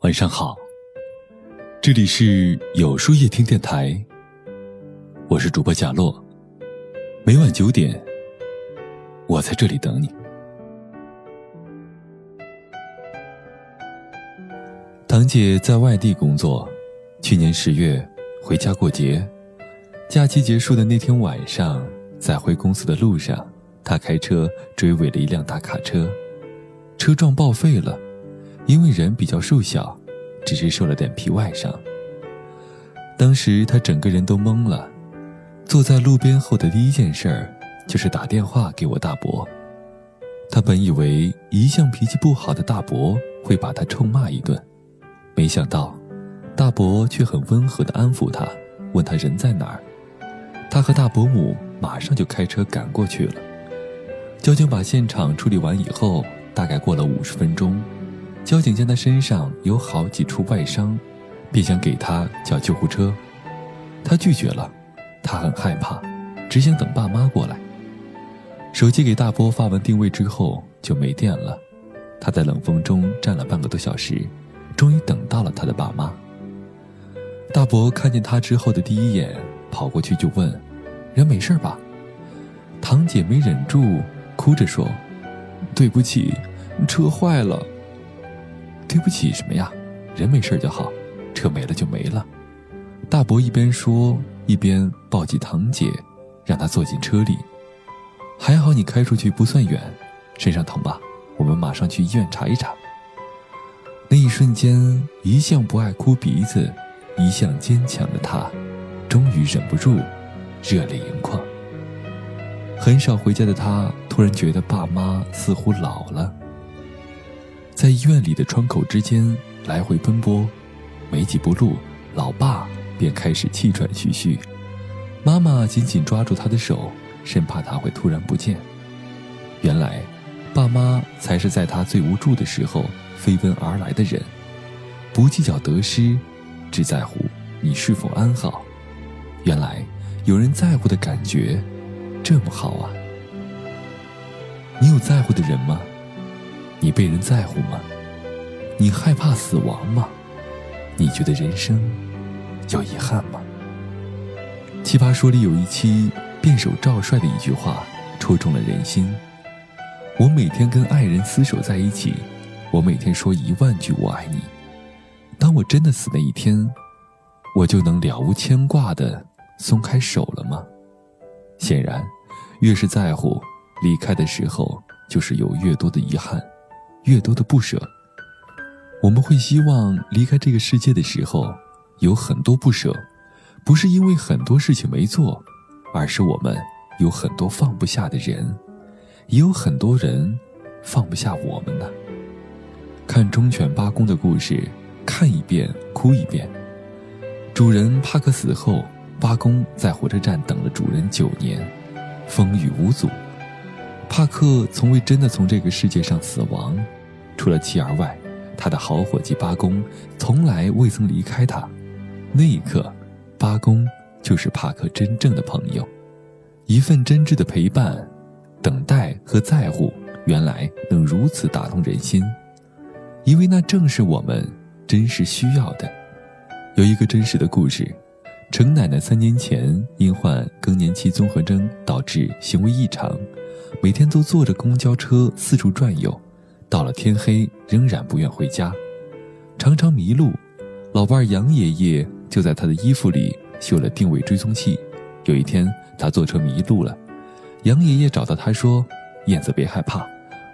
晚上好，这里是有书夜听电台，我是主播贾洛，每晚九点，我在这里等你。堂姐在外地工作，去年十月回家过节，假期结束的那天晚上，在回公司的路上，她开车追尾了一辆大卡车，车撞报废了。因为人比较瘦小，只是受了点皮外伤。当时他整个人都懵了，坐在路边后的第一件事儿就是打电话给我大伯。他本以为一向脾气不好的大伯会把他臭骂一顿，没想到大伯却很温和地安抚他，问他人在哪儿。他和大伯母马上就开车赶过去了。交警把现场处理完以后，大概过了五十分钟。交警见他身上有好几处外伤，便想给他叫救护车，他拒绝了，他很害怕，只想等爸妈过来。手机给大伯发完定位之后就没电了，他在冷风中站了半个多小时，终于等到了他的爸妈。大伯看见他之后的第一眼，跑过去就问：“人没事吧？”堂姐没忍住，哭着说：“对不起，车坏了。”对不起，什么呀？人没事就好，车没了就没了。大伯一边说，一边抱起堂姐，让她坐进车里。还好你开出去不算远，身上疼吧？我们马上去医院查一查。那一瞬间，一向不爱哭鼻子、一向坚强的他，终于忍不住热泪盈眶。很少回家的他，突然觉得爸妈似乎老了。在医院里的窗口之间来回奔波，没几步路，老爸便开始气喘吁吁。妈妈紧紧抓住他的手，生怕他会突然不见。原来，爸妈才是在他最无助的时候飞奔而来的人，不计较得失，只在乎你是否安好。原来，有人在乎的感觉这么好啊！你有在乎的人吗？你被人在乎吗？你害怕死亡吗？你觉得人生有遗憾吗？奇葩说里有一期辩手赵帅的一句话戳中了人心：我每天跟爱人厮守在一起，我每天说一万句我爱你。当我真的死那一天，我就能了无牵挂的松开手了吗？显然，越是在乎，离开的时候就是有越多的遗憾。越多的不舍，我们会希望离开这个世界的时候，有很多不舍，不是因为很多事情没做，而是我们有很多放不下的人，也有很多人放不下我们呢。看忠犬八公的故事，看一遍哭一遍。主人帕克死后，八公在火车站等了主人九年，风雨无阻。帕克从未真的从这个世界上死亡，除了妻儿外，他的好伙计巴公从来未曾离开他。那一刻，巴公就是帕克真正的朋友，一份真挚的陪伴、等待和在乎，原来能如此打动人心，因为那正是我们真实需要的。有一个真实的故事：程奶奶三年前因患更年期综合征，导致行为异常。每天都坐着公交车四处转悠，到了天黑仍然不愿回家，常常迷路。老伴杨爷爷就在他的衣服里绣了定位追踪器。有一天他坐车迷路了，杨爷爷找到他说：“燕子别害怕，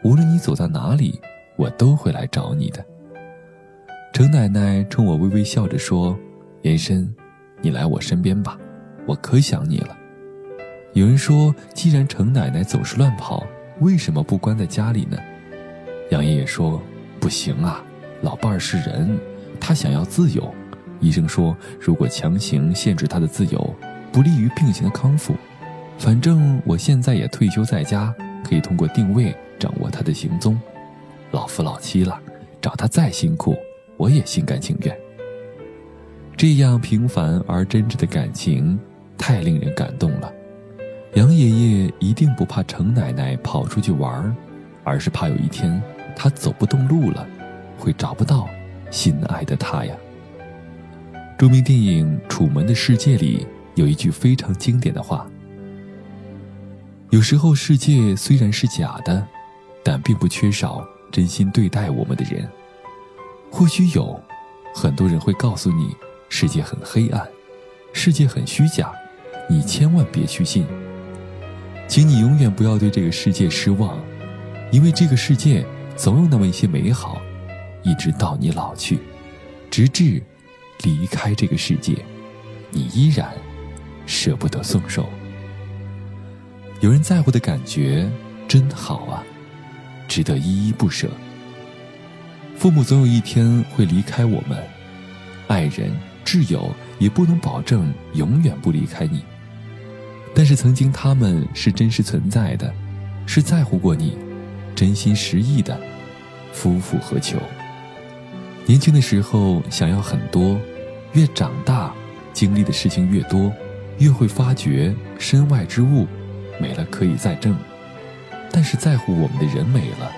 无论你走到哪里，我都会来找你的。”程奶奶冲我微微笑着说：“延伸，你来我身边吧，我可想你了。”有人说，既然程奶奶总是乱跑，为什么不关在家里呢？杨爷爷说：“不行啊，老伴儿是人，他想要自由。医生说，如果强行限制他的自由，不利于病情的康复。反正我现在也退休在家，可以通过定位掌握他的行踪。老夫老妻了，找他再辛苦，我也心甘情愿。这样平凡而真挚的感情，太令人感动了。”杨爷爷一定不怕程奶奶跑出去玩而是怕有一天他走不动路了，会找不到心爱的他呀。著名电影《楚门的世界》里有一句非常经典的话：“有时候世界虽然是假的，但并不缺少真心对待我们的人。或许有很多人会告诉你，世界很黑暗，世界很虚假，你千万别去信。请你永远不要对这个世界失望，因为这个世界总有那么一些美好，一直到你老去，直至……”离开这个世界，你依然舍不得松手。有人在乎的感觉真好啊，值得依依不舍。父母总有一天会离开我们，爱人、挚友也不能保证永远不离开你。但是曾经他们是真实存在的，是在乎过你，真心实意的。夫复何求？年轻的时候想要很多，越长大，经历的事情越多，越会发觉身外之物没了可以再挣，但是在乎我们的人没了，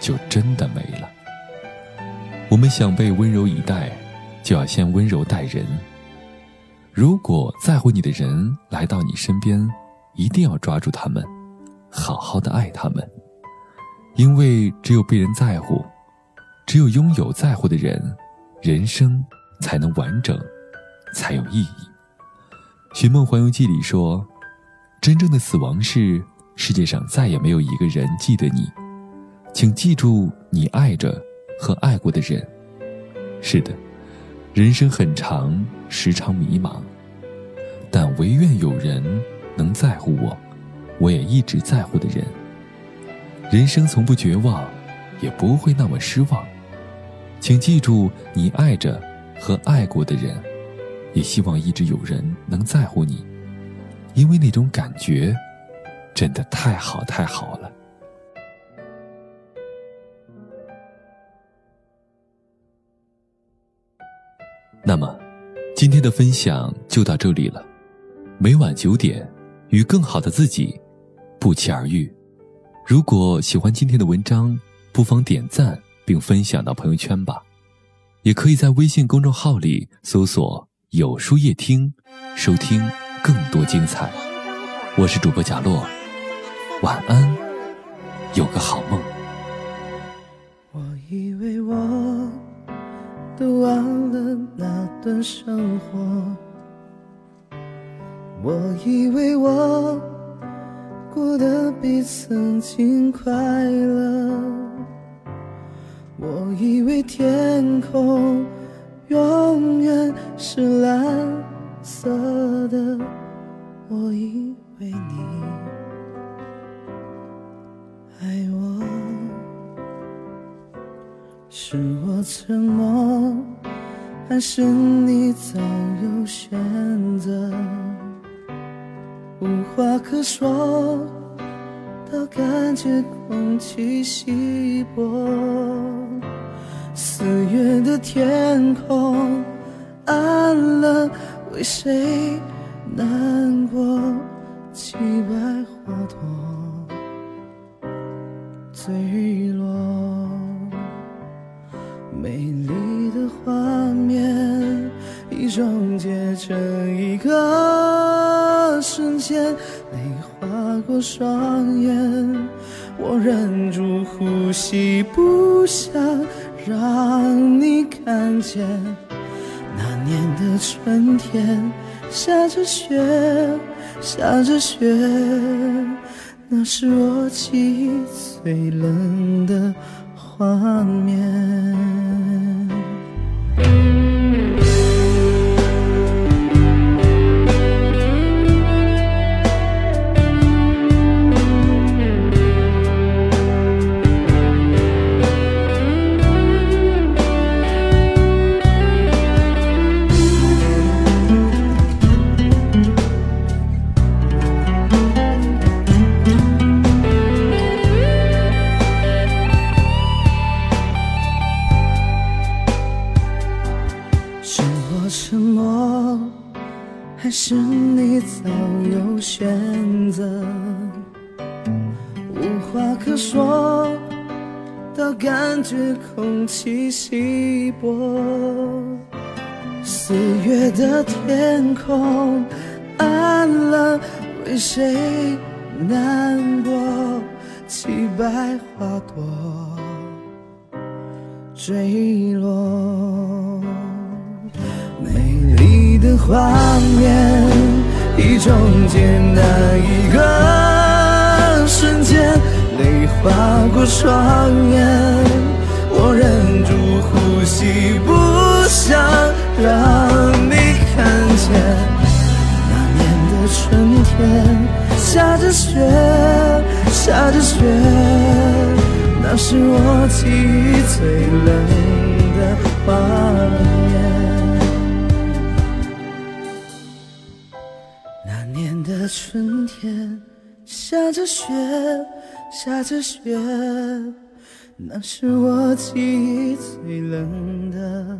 就真的没了。我们想被温柔以待，就要先温柔待人。如果在乎你的人来到你身边，一定要抓住他们，好好的爱他们，因为只有被人在乎。只有拥有在乎的人，人生才能完整，才有意义。《寻梦环游记》里说：“真正的死亡是世界上再也没有一个人记得你，请记住你爱着和爱过的人。”是的，人生很长，时常迷茫，但唯愿有人能在乎我，我也一直在乎的人。人生从不绝望，也不会那么失望。请记住，你爱着和爱过的人，也希望一直有人能在乎你，因为那种感觉真的太好太好了。那么，今天的分享就到这里了。每晚九点，与更好的自己不期而遇。如果喜欢今天的文章，不妨点赞。并分享到朋友圈吧，也可以在微信公众号里搜索“有书夜听”，收听更多精彩。我是主播贾洛，晚安，有个好梦。我以为我都忘了那段生活，我以为我过得比曾经快乐。我以为天空永远是蓝色的，我以为你爱我，是我沉默，还是你早有选择？无话可说，到感觉空气稀薄。四月的天空暗了，为谁难过？凄白双眼，我忍住呼吸，不想。让你看见那年的春天，下着雪，下着雪，那是我记忆最冷的画面。感觉空气稀薄。四月的天空暗了，为谁难过？凄白花朵坠落，美丽的画面，一种简单一个瞬间，泪划过双眼，我忍住呼吸，不想让你看见。那年的春天，下着雪。下着雪，那是我记忆最冷的画面。那年的春天，下着雪，下着雪那是我记忆最冷的